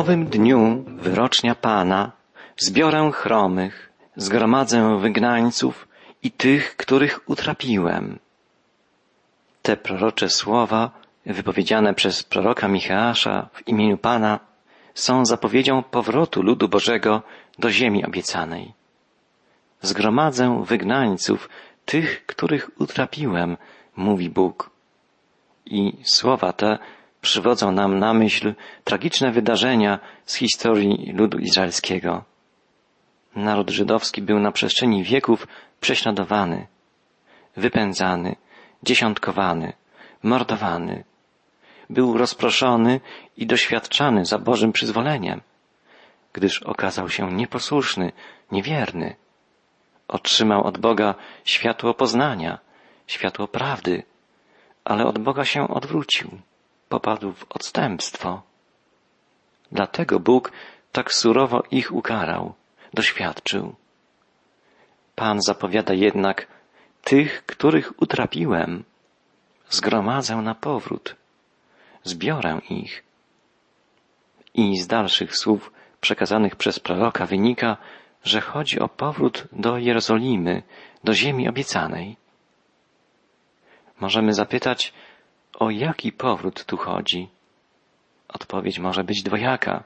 owym dniu wyrocznia Pana zbiorę chromych, zgromadzę wygnańców i tych, których utrapiłem. Te prorocze słowa, wypowiedziane przez proroka Micheasza w imieniu Pana, są zapowiedzią powrotu ludu Bożego do ziemi obiecanej. Zgromadzę wygnańców, tych, których utrapiłem, mówi Bóg. I słowa te przywodzą nam na myśl tragiczne wydarzenia z historii ludu izraelskiego. Naród żydowski był na przestrzeni wieków prześladowany, wypędzany, dziesiątkowany, mordowany. Był rozproszony i doświadczany za Bożym przyzwoleniem, gdyż okazał się nieposłuszny, niewierny. Otrzymał od Boga światło poznania, światło prawdy, ale od Boga się odwrócił, popadł w odstępstwo. Dlatego Bóg tak surowo ich ukarał, doświadczył. Pan zapowiada jednak tych, których utrapiłem, zgromadzę na powrót, zbiorę ich. I z dalszych słów przekazanych przez proroka wynika, że chodzi o powrót do Jerozolimy, do ziemi obiecanej. Możemy zapytać, o jaki powrót tu chodzi? Odpowiedź może być dwojaka.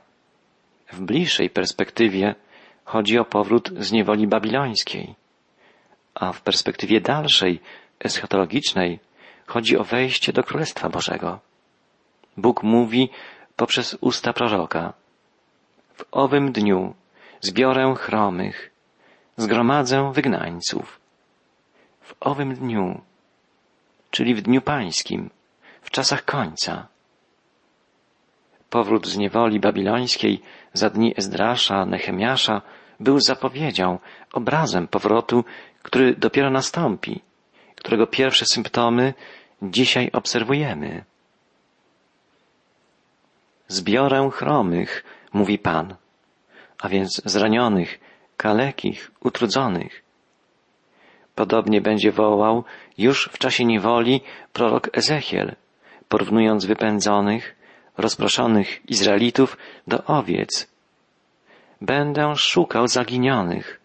W bliższej perspektywie chodzi o powrót z niewoli babilońskiej, a w perspektywie dalszej, eschatologicznej, chodzi o wejście do Królestwa Bożego. Bóg mówi poprzez usta proroka. W owym dniu zbiorę chromych, zgromadzę wygnańców. W owym dniu, czyli w dniu pańskim, czasach końca. Powrót z niewoli babilońskiej za dni Ezdrasza, Nehemiasza był zapowiedzią, obrazem powrotu, który dopiero nastąpi, którego pierwsze symptomy dzisiaj obserwujemy. Zbiorę chromych, mówi Pan, a więc zranionych, kalekich, utrudzonych. Podobnie będzie wołał już w czasie niewoli prorok Ezechiel, porównując wypędzonych, rozproszonych Izraelitów do owiec. Będę szukał zaginionych,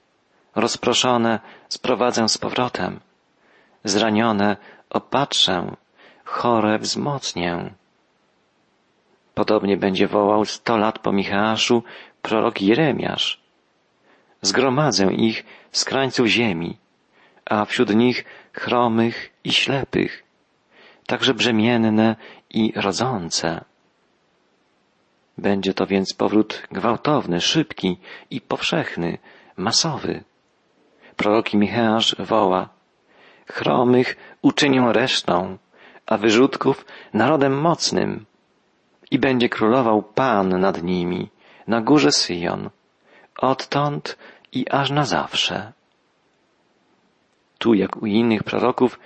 rozproszone sprowadzę z powrotem, zranione opatrzę, chore wzmocnię. Podobnie będzie wołał sto lat po Micheaszu prorok Jeremiasz. Zgromadzę ich z krańców ziemi, a wśród nich chromych i ślepych, także brzemienne i rodzące. Będzie to więc powrót gwałtowny, szybki i powszechny, masowy. Proroki Micheasz woła, chromych uczynią resztą, a wyrzutków narodem mocnym. I będzie królował Pan nad nimi, na górze Syjon, odtąd i aż na zawsze. Tu, jak u innych proroków,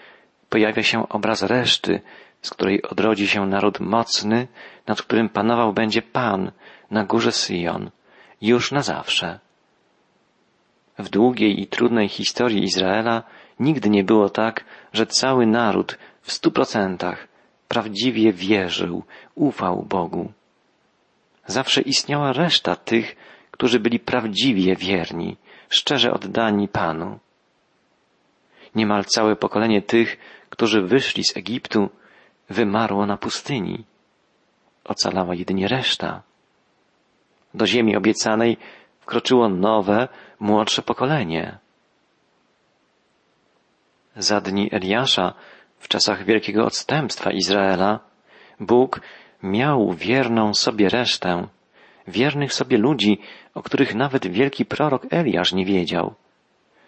pojawia się obraz reszty, z której odrodzi się naród mocny, nad którym panował będzie Pan na górze Syjon, już na zawsze. W długiej i trudnej historii Izraela nigdy nie było tak, że cały naród w stu procentach prawdziwie wierzył, ufał Bogu. Zawsze istniała reszta tych, którzy byli prawdziwie wierni, szczerze oddani Panu. Niemal całe pokolenie tych, którzy wyszli z Egiptu, wymarło na pustyni. Ocalała jedynie reszta. Do ziemi obiecanej wkroczyło nowe, młodsze pokolenie. Za dni Eliasza, w czasach wielkiego odstępstwa Izraela, Bóg miał wierną sobie resztę, wiernych sobie ludzi, o których nawet wielki prorok Eliasz nie wiedział.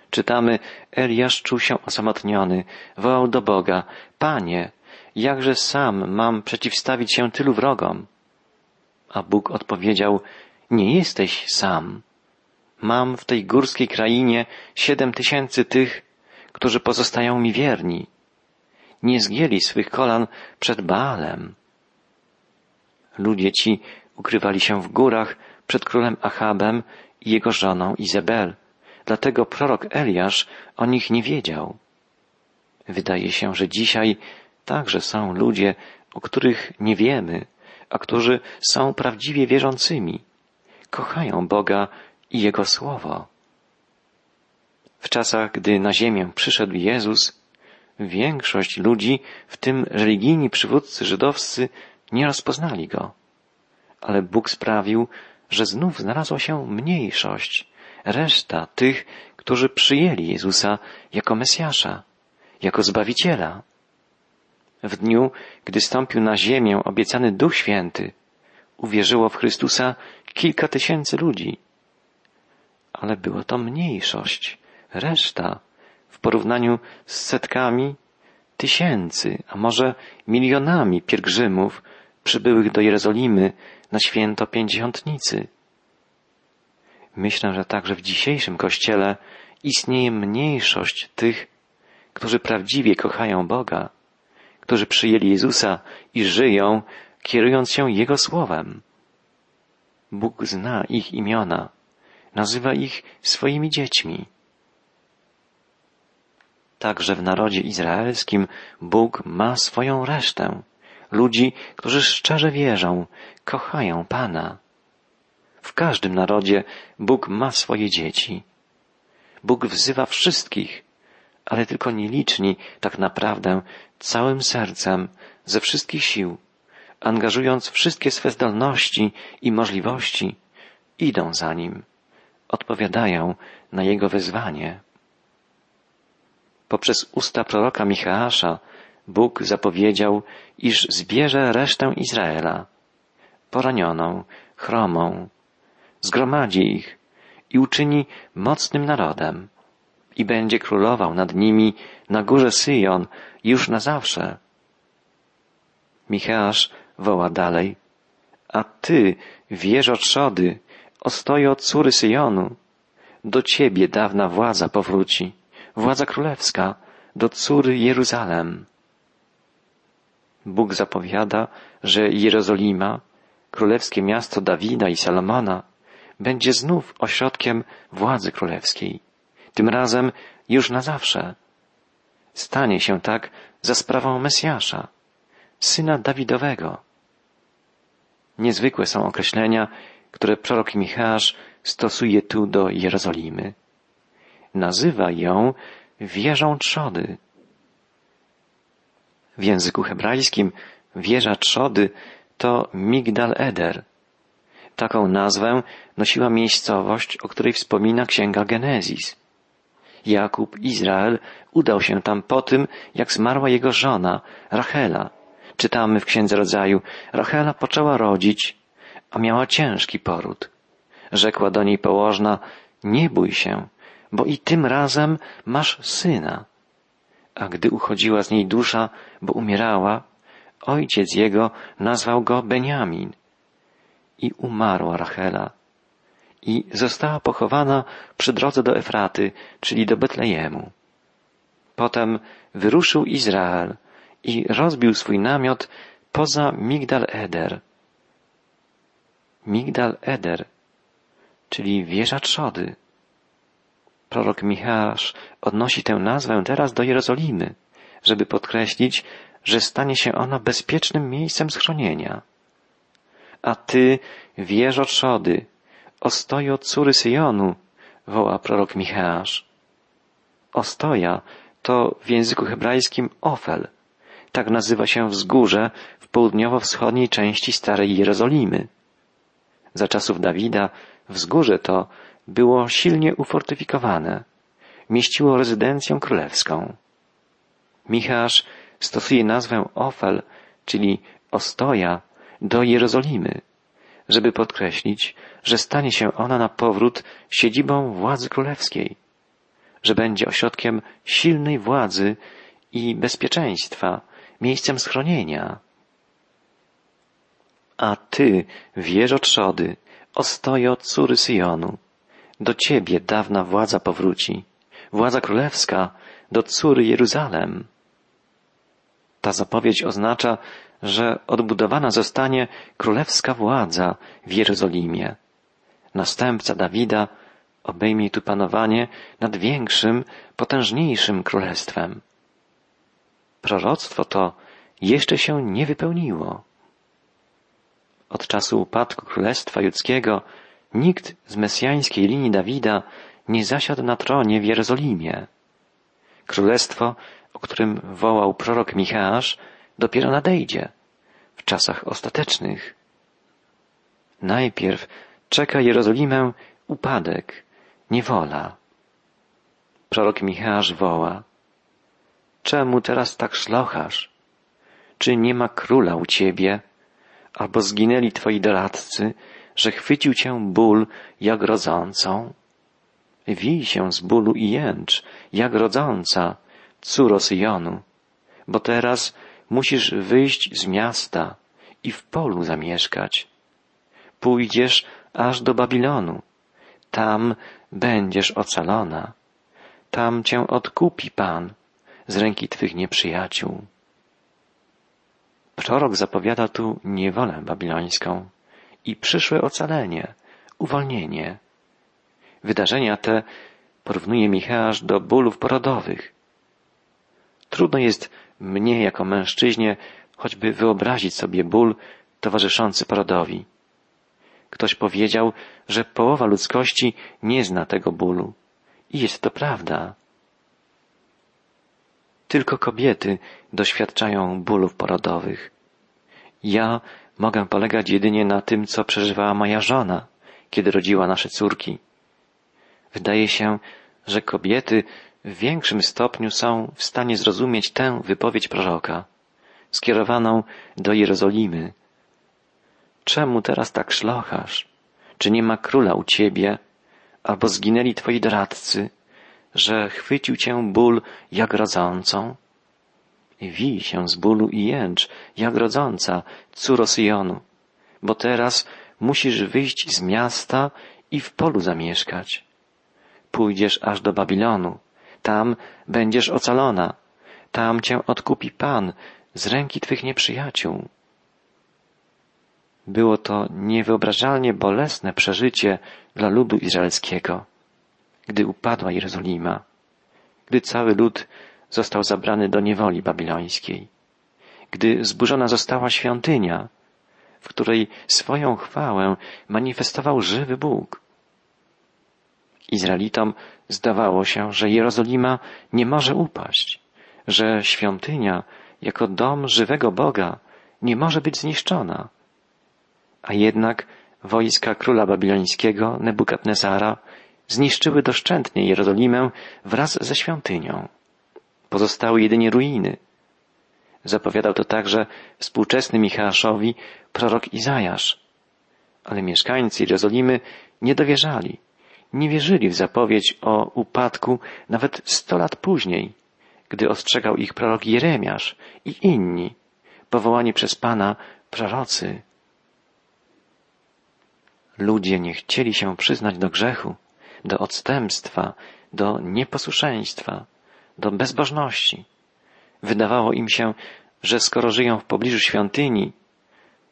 Czytamy, Eliasz czuł się osamotniony, wołał do Boga, Panie, jakże sam mam przeciwstawić się tylu wrogom? A Bóg odpowiedział, nie jesteś sam. Mam w tej górskiej krainie siedem tysięcy tych, którzy pozostają mi wierni. Nie zgięli swych kolan przed Baalem. Ludzie ci ukrywali się w górach przed królem Achabem i jego żoną Izabel. Dlatego prorok Eliasz o nich nie wiedział. Wydaje się, że dzisiaj także są ludzie, o których nie wiemy, a którzy są prawdziwie wierzącymi, kochają Boga i Jego Słowo. W czasach, gdy na ziemię przyszedł Jezus, większość ludzi, w tym religijni przywódcy żydowscy, nie rozpoznali Go. Ale Bóg sprawił, że znów znalazła się mniejszość, reszta tych, którzy przyjęli Jezusa jako Mesjasza, jako Zbawiciela. W dniu, gdy stąpił na ziemię obiecany Duch Święty, uwierzyło w Chrystusa kilka tysięcy ludzi. Ale było to mniejszość, reszta, w porównaniu z setkami tysięcy, a może milionami pielgrzymów przybyłych do Jerozolimy na święto pięćdziesiątnicy. Myślę, że także w dzisiejszym Kościele istnieje mniejszość tych, którzy prawdziwie kochają Boga, którzy przyjęli Jezusa i żyją, kierując się Jego słowem. Bóg zna ich imiona, nazywa ich swoimi dziećmi. Także w narodzie izraelskim Bóg ma swoją resztę, ludzi, którzy szczerze wierzą, kochają Pana. W każdym narodzie Bóg ma swoje dzieci. Bóg wzywa wszystkich, ale tylko nieliczni tak naprawdę całym sercem, ze wszystkich sił, angażując wszystkie swe zdolności i możliwości, idą za Nim, odpowiadają na Jego wezwanie. Poprzez usta proroka Micheasza Bóg zapowiedział, iż zbierze resztę Izraela, poranioną, chromą, zgromadzi ich i uczyni mocnym narodem i będzie królował nad nimi na górze Syjon już na zawsze. Micheasz woła dalej, a ty, wieżo trzody, ostojo córy Syjonu, do ciebie dawna władza powróci, władza królewska, do córy Jeruzalem. Bóg zapowiada, że Jerozolima, królewskie miasto Dawida i Salomona, będzie znów ośrodkiem władzy królewskiej. Tym razem już na zawsze. Stanie się tak za sprawą Mesjasza, syna Dawidowego. Niezwykłe są określenia, które prorok Michasz stosuje tu do Jerozolimy. Nazywa ją wieżą trzody. W języku hebrajskim wieża trzody to Migdal Eder. Taką nazwę nosiła miejscowość, o której wspomina księga Genezis. Jakub, Izrael, udał się tam po tym, jak zmarła jego żona, Rachela. Czytamy w Księdze Rodzaju, Rachela poczęła rodzić, a miała ciężki poród. Rzekła do niej położna, nie bój się, bo i tym razem masz syna. A gdy uchodziła z niej dusza, bo umierała, ojciec jego nazwał go Beniamin. I umarła Rachela i została pochowana przy drodze do Efraty, czyli do Betlejemu. Potem wyruszył Izrael i rozbił swój namiot poza Migdal Eder. Migdal Eder, czyli wieża trzody. Prorok Michasz odnosi tę nazwę teraz do Jerozolimy, żeby podkreślić, że stanie się ona bezpiecznym miejscem schronienia. A ty, wieżo trzody, Ostojo córy Syjonu, woła prorok Micheasz. Ostoja to w języku hebrajskim Ofel. Tak nazywa się wzgórze w południowo-wschodniej części Starej Jerozolimy. Za czasów Dawida wzgórze to było silnie ufortyfikowane. Mieściło rezydencję królewską. Michasz stosuje nazwę Ofel, czyli Ostoja, do Jerozolimy żeby podkreślić, że stanie się ona na powrót siedzibą władzy królewskiej, że będzie ośrodkiem silnej władzy i bezpieczeństwa, miejscem schronienia. A ty, wieżo trzody, ostojo córy Syjonu, do ciebie dawna władza powróci, władza królewska do córy Jeruzalem. Ta zapowiedź oznacza, że odbudowana zostanie królewska władza w Jerozolimie. Następca Dawida obejmie tu panowanie nad większym, potężniejszym królestwem. Proroctwo to jeszcze się nie wypełniło. Od czasu upadku Królestwa Judzkiego nikt z mesjańskiej linii Dawida nie zasiadł na tronie w Jerozolimie. Królestwo, o którym wołał prorok Micheasz, dopiero nadejdzie w czasach ostatecznych. Najpierw czeka Jerozolimę upadek, niewola. Prorok Micheasz woła. Czemu teraz tak szlochasz? Czy nie ma króla u ciebie? Albo zginęli twoi doradcy, że chwycił cię ból jak rodzącą? Wij się z bólu i jęcz, jak rodząca, córo Syjonu, bo teraz musisz wyjść z miasta i w polu zamieszkać. Pójdziesz aż do Babilonu, tam będziesz ocalona, tam cię odkupi Pan z ręki Twych nieprzyjaciół. Prorok zapowiada tu niewolę babilońską i przyszłe ocalenie, uwolnienie. Wydarzenia te porównuje Micheasz do bólów porodowych. Trudno jest mnie jako mężczyźnie choćby wyobrazić sobie ból towarzyszący porodowi. Ktoś powiedział, że połowa ludzkości nie zna tego bólu. I jest to prawda. Tylko kobiety doświadczają bólów porodowych. Ja mogę polegać jedynie na tym, co przeżywała moja żona, kiedy rodziła nasze córki. Wydaje się, że kobiety w większym stopniu są w stanie zrozumieć tę wypowiedź proroka, skierowaną do Jerozolimy. Czemu teraz tak szlochasz? Czy nie ma króla u ciebie? Albo zginęli twoi doradcy, że chwycił cię ból jak rodzącą? Wij się z bólu i jęcz, jak rodząca, córo Syjonu, bo teraz musisz wyjść z miasta i w polu zamieszkać. Pójdziesz aż do Babilonu, tam będziesz ocalona, tam cię odkupi Pan z ręki twych nieprzyjaciół. Było to niewyobrażalnie bolesne przeżycie dla ludu izraelskiego, gdy upadła Jerozolima, gdy cały lud został zabrany do niewoli babilońskiej, gdy zburzona została świątynia, w której swoją chwałę manifestował żywy Bóg. Izraelitom zdawało się, że Jerozolima nie może upaść, że świątynia jako dom żywego Boga nie może być zniszczona. A jednak wojska króla babilońskiego Nebukadnezara zniszczyły doszczętnie Jerozolimę wraz ze świątynią. Pozostały jedynie ruiny. Zapowiadał to także współczesny Michałaszowi prorok Izajasz. Ale mieszkańcy Jerozolimy nie dowierzali, nie wierzyli w zapowiedź o upadku nawet sto lat później, gdy ostrzegał ich prorok Jeremiasz i inni, powołani przez Pana prorocy. Ludzie nie chcieli się przyznać do grzechu, do odstępstwa, do nieposłuszeństwa, do bezbożności. Wydawało im się, że skoro żyją w pobliżu świątyni,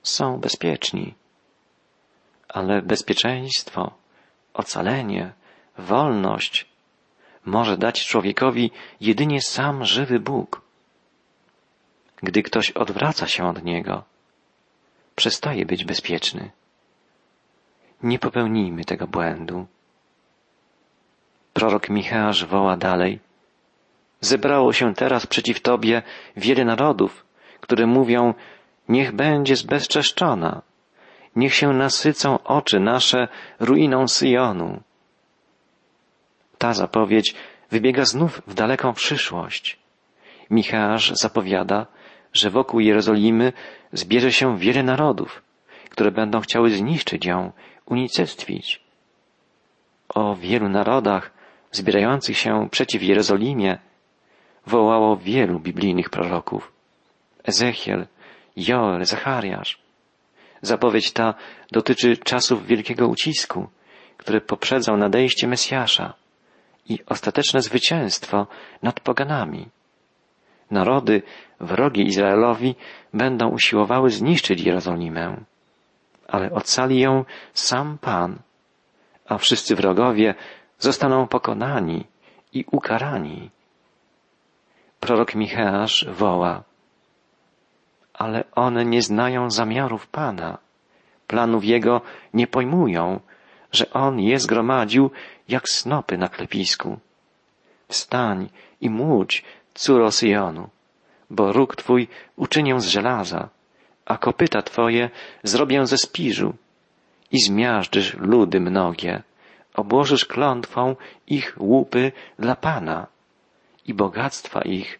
są bezpieczni. Ale bezpieczeństwo, ocalenie, wolność może dać człowiekowi jedynie sam żywy Bóg. Gdy ktoś odwraca się od Niego, przestaje być bezpieczny. Nie popełnijmy tego błędu. Prorok Micheasz woła dalej. Zebrało się teraz przeciw Tobie wiele narodów, które mówią, niech będzie zbezczeszczona, niech się nasycą oczy nasze ruiną Syjonu. Ta zapowiedź wybiega znów w daleką przyszłość. Micheasz zapowiada, że wokół Jerozolimy zbierze się wiele narodów, które będą chciały zniszczyć ją, unicestwić. O wielu narodach zbierających się przeciw Jerozolimie wołało wielu biblijnych proroków. Ezechiel, Joel, Zachariasz. Zapowiedź ta dotyczy czasów wielkiego ucisku, który poprzedzał nadejście Mesjasza i ostateczne zwycięstwo nad poganami. Narody wrogie Izraelowi będą usiłowały zniszczyć Jerozolimę, ale ocali ją sam Pan, a wszyscy wrogowie zostaną pokonani i ukarani. Prorok Micheasz woła, ale one nie znają zamiarów Pana, planów Jego nie pojmują, że On je zgromadził jak snopy na klepisku. Wstań i młódź, córo Syjonu, bo róg Twój uczynię z żelaza, a kopyta Twoje zrobię ze spiżu i zmiażdżysz ludy mnogie, obłożysz klątwą ich łupy dla Pana i bogactwa ich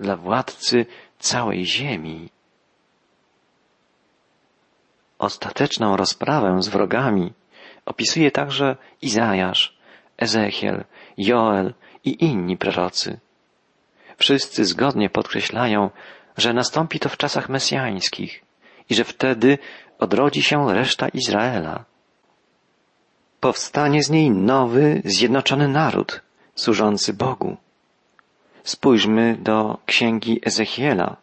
dla władcy całej ziemi. Ostateczną rozprawę z wrogami opisuje także Izajasz, Ezechiel, Joel i inni prorocy. Wszyscy zgodnie podkreślają, że nastąpi to w czasach mesjańskich i że wtedy odrodzi się reszta Izraela. Powstanie z niej nowy, zjednoczony naród, służący Bogu. Spójrzmy do księgi Ezechiela.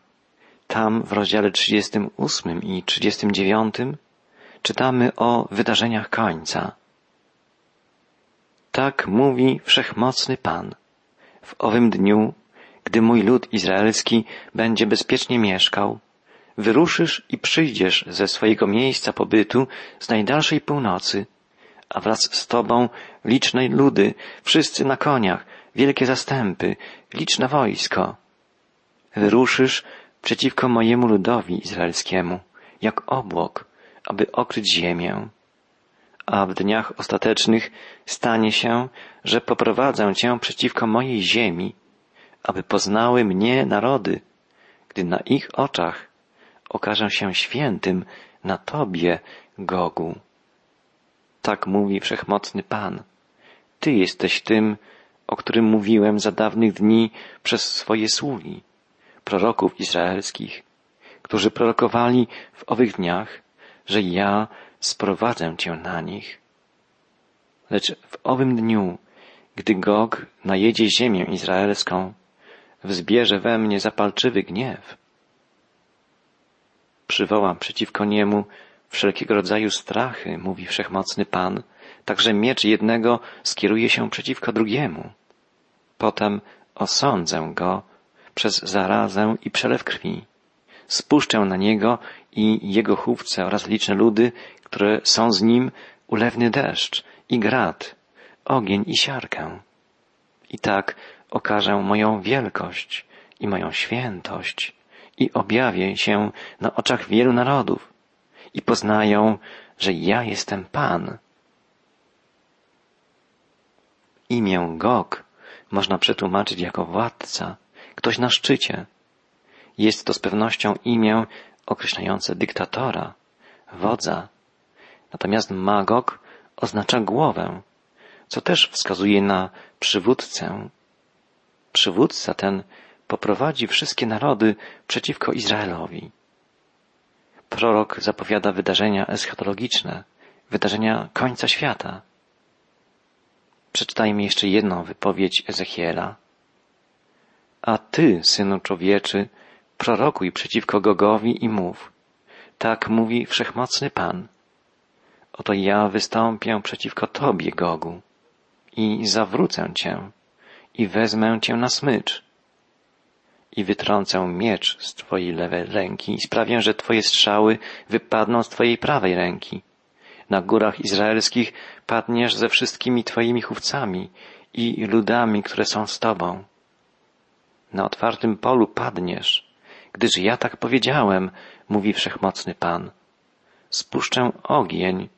Tam w rozdziale 38 i 39 czytamy o wydarzeniach końca. Tak mówi wszechmocny Pan. W owym dniu, gdy mój lud izraelski będzie bezpiecznie mieszkał, wyruszysz i przyjdziesz ze swojego miejsca pobytu z najdalszej północy, a wraz z tobą liczne ludy, wszyscy na koniach, wielkie zastępy, liczne wojsko. Wyruszysz przeciwko mojemu ludowi izraelskiemu, jak obłok, aby okryć ziemię. A w dniach ostatecznych stanie się, że poprowadzę cię przeciwko mojej ziemi, aby poznały mnie narody, gdy na ich oczach okażę się świętym na Tobie, Gogu. Tak mówi wszechmocny Pan. Ty jesteś tym, o którym mówiłem za dawnych dni przez swoje sługi, proroków izraelskich, którzy prorokowali w owych dniach, że ja sprowadzę Cię na nich. Lecz w owym dniu, gdy Gog najedzie ziemię izraelską, wzbierze we mnie zapalczywy gniew. Przywołam przeciwko niemu wszelkiego rodzaju strachy, mówi wszechmocny Pan, także miecz jednego skieruje się przeciwko drugiemu. Potem osądzę go przez zarazę i przelew krwi. Spuszczę na niego i jego chówce oraz liczne ludy, które są z nim, ulewny deszcz i grad, ogień i siarkę. I tak okażę moją wielkość i moją świętość i objawię się na oczach wielu narodów i poznają, że ja jestem Pan. Imię Gog można przetłumaczyć jako władca, ktoś na szczycie. Jest to z pewnością imię określające dyktatora, wodza. Natomiast Magog oznacza głowę, co też wskazuje na przywódcę. Przywódca ten poprowadzi wszystkie narody przeciwko Izraelowi. Prorok zapowiada wydarzenia eschatologiczne, wydarzenia końca świata. Przeczytajmy jeszcze jedną wypowiedź Ezechiela. A ty, synu człowieczy, prorokuj przeciwko Gogowi i mów. Tak mówi wszechmocny Pan. Oto ja wystąpię przeciwko Tobie, Gogu, i zawrócę Cię, i wezmę Cię na smycz, i wytrącę miecz z Twojej lewej ręki i sprawię, że Twoje strzały wypadną z Twojej prawej ręki. Na górach izraelskich padniesz ze wszystkimi Twoimi chówcami i ludami, które są z Tobą. Na otwartym polu padniesz, gdyż ja tak powiedziałem, mówi wszechmocny Pan. Spuszczę ogień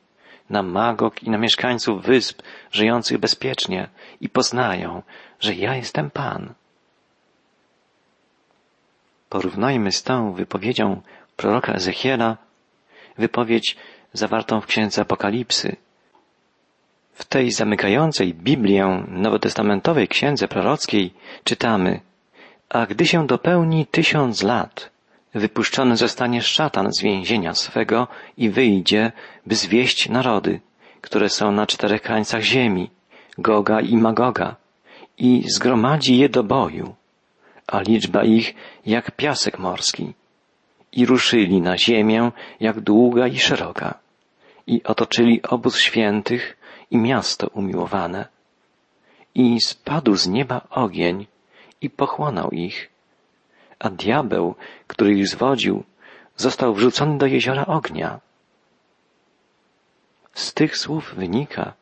na Magog i na mieszkańców wysp żyjących bezpiecznie i poznają, że ja jestem Pan. Porównajmy z tą wypowiedzią proroka Ezechiela wypowiedź zawartą w księdze Apokalipsy. W tej zamykającej Biblię nowotestamentowej księdze prorockiej czytamy A gdy się dopełni tysiąc lat, wypuszczony zostanie szatan z więzienia swego i wyjdzie, by zwieść narody, które są na czterech krańcach ziemi, Goga i Magoga, i zgromadzi je do boju a liczba ich jak piasek morski. I ruszyli na ziemię jak długa i szeroka. I otoczyli obóz świętych i miasto umiłowane. I spadł z nieba ogień i pochłonął ich. A diabeł, który ich zwodził, został wrzucony do jeziora ognia. Z tych słów wynika,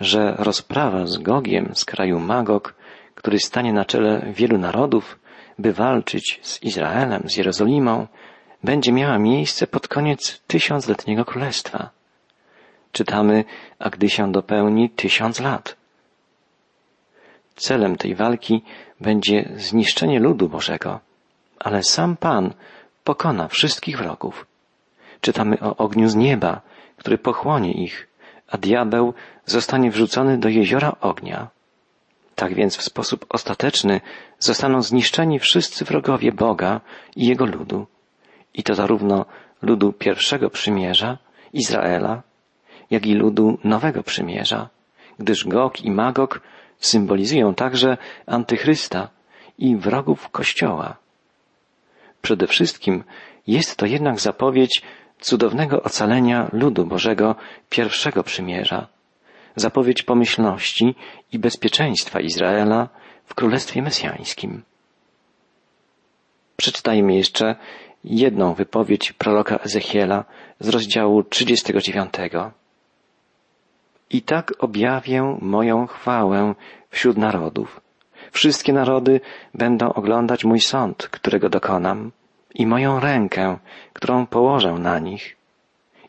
że rozprawa z Gogiem z kraju Magog, który stanie na czele wielu narodów, by walczyć z Izraelem, z Jerozolimą, będzie miała miejsce pod koniec tysiącletniego królestwa. Czytamy, a gdy się dopełni tysiąc lat. Celem tej walki będzie zniszczenie ludu Bożego, ale sam Pan pokona wszystkich wrogów. Czytamy o ogniu z nieba, który pochłonie ich, a diabeł zostanie wrzucony do jeziora ognia. Tak więc w sposób ostateczny zostaną zniszczeni wszyscy wrogowie Boga i Jego ludu. I to zarówno ludu pierwszego przymierza, Izraela, jak i ludu nowego przymierza, gdyż Gog i Magog symbolizują także antychrysta i wrogów Kościoła. Przede wszystkim jest to jednak zapowiedź cudownego ocalenia ludu Bożego pierwszego przymierza, zapowiedź pomyślności i bezpieczeństwa Izraela w Królestwie Mesjańskim. Przeczytajmy jeszcze jedną wypowiedź proroka Ezechiela z rozdziału 39. I tak objawię moją chwałę wśród narodów. Wszystkie narody będą oglądać mój sąd, którego dokonam, i moją rękę, którą położę na nich.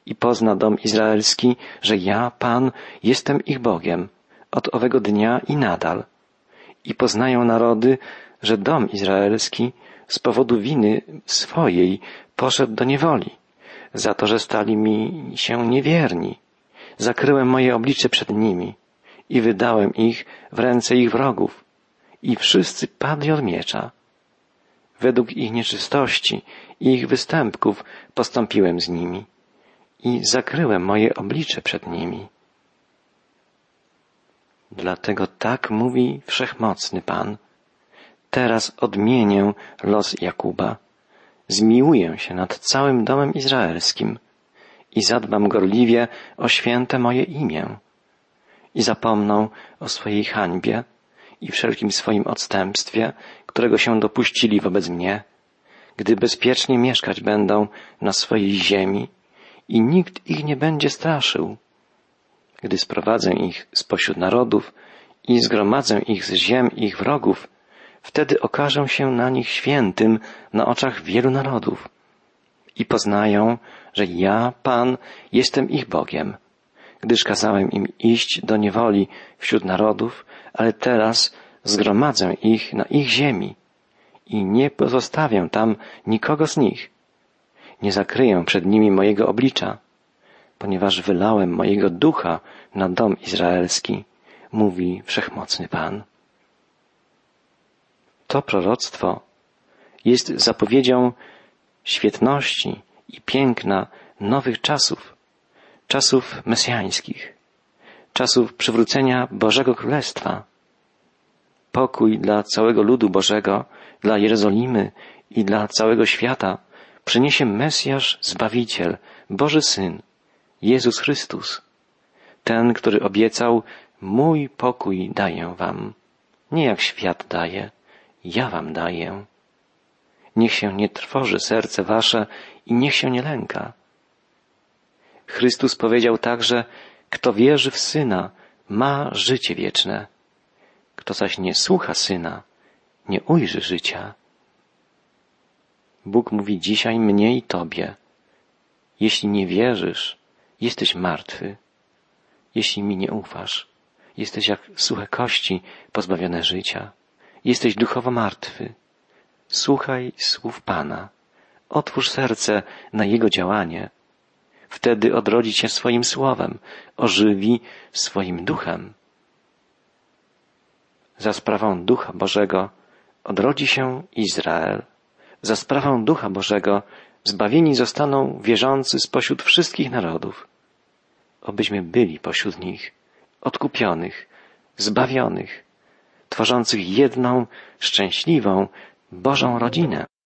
I pozna dom izraelski, że ja, Pan, jestem ich Bogiem, od owego dnia i nadal. I poznają narody, że dom izraelski z powodu winy swojej poszedł do niewoli, za to, że stali mi się niewierni. Zakryłem moje oblicze przed nimi i wydałem ich w ręce ich wrogów i wszyscy padli od miecza. Według ich nieczystości i ich występków postąpiłem z nimi i zakryłem moje oblicze przed nimi. Dlatego tak mówi wszechmocny Pan. Teraz odmienię los Jakuba, zmiłuję się nad całym domem izraelskim i zadbam gorliwie o święte moje imię i zapomną o swojej hańbie i wszelkim swoim odstępstwie, którego się dopuścili wobec mnie, gdy bezpiecznie mieszkać będą na swojej ziemi i nikt ich nie będzie straszył. Gdy sprowadzę ich spośród narodów i zgromadzę ich z ziem ich wrogów, wtedy okażę się na nich świętym na oczach wielu narodów i poznają, że ja, Pan, jestem ich Bogiem, gdyż kazałem im iść do niewoli wśród narodów, ale teraz zgromadzę ich na ich ziemi i nie pozostawię tam nikogo z nich. Nie zakryję przed nimi mojego oblicza, ponieważ wylałem mojego ducha na dom izraelski, mówi wszechmocny Pan. To proroctwo jest zapowiedzią świetności i piękna nowych czasów, czasów mesjańskich, czasów przywrócenia Bożego Królestwa. Pokój dla całego ludu Bożego, dla Jerozolimy i dla całego świata przyniesie Mesjasz Zbawiciel, Boży Syn, Jezus Chrystus, ten, który obiecał, mój pokój daję wam, nie jak świat daje, ja wam daję. Niech się nie trwoży serce wasze i niech się nie lęka. Chrystus powiedział także, kto wierzy w Syna, ma życie wieczne. Kto zaś nie słucha Syna, nie ujrzy życia. Bóg mówi dzisiaj mnie i Tobie. Jeśli nie wierzysz, jesteś martwy. Jeśli mi nie ufasz, jesteś jak suche kości pozbawione życia. Jesteś duchowo martwy. Słuchaj słów Pana. Otwórz serce na Jego działanie. Wtedy odrodzi się swoim słowem, ożywi swoim duchem. Za sprawą Ducha Bożego odrodzi się Izrael. Za sprawą Ducha Bożego zbawieni zostaną wierzący spośród wszystkich narodów. Obyśmy byli pośród nich, odkupionych, zbawionych, tworzących jedną, szczęśliwą, Bożą rodzinę.